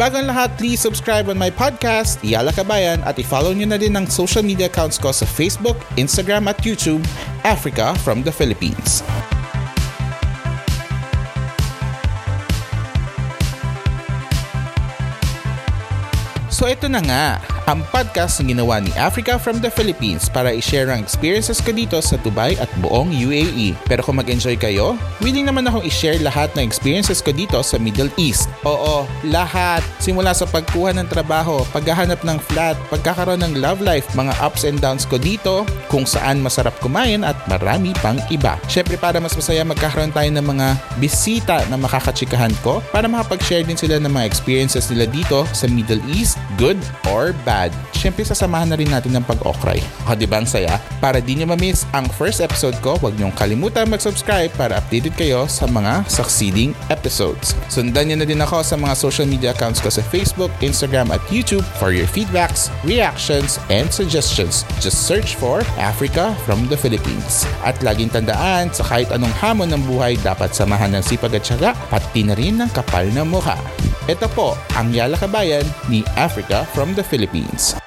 Bago ang lahat, please subscribe on my podcast, Yala Kabayan, at i-follow nyo na din ang social media accounts ko sa Facebook, Instagram at YouTube, Africa from the Philippines. So ito na nga, ang podcast na ginawa ni Africa from the Philippines para i-share ang experiences ko dito sa Dubai at buong UAE. Pero kung mag-enjoy kayo, willing naman akong i-share lahat ng experiences ko dito sa Middle East. Oo, lahat. Simula sa pagkuha ng trabaho, paghahanap ng flat, pagkakaroon ng love life, mga ups and downs ko dito, kung saan masarap kumain at marami pang iba. Syempre para mas masaya magkakaroon tayo ng mga bisita na makakatsikahan ko para makapag-share din sila ng mga experiences nila dito sa Middle East, good or bad bad, syempre sasamahan na rin natin ng pag-okray. O di ba ang saya? Para di nyo ma-miss ang first episode ko, huwag nyong kalimutan mag-subscribe para updated kayo sa mga succeeding episodes. Sundan nyo na din ako sa mga social media accounts ko sa Facebook, Instagram at YouTube for your feedbacks, reactions, and suggestions. Just search for Africa from the Philippines. At laging tandaan, sa kahit anong hamon ng buhay, dapat samahan ng sipag at syaga, pati na rin ng kapal na mukha. Ito po ang Yala Kabayan ni Africa from the Philippines.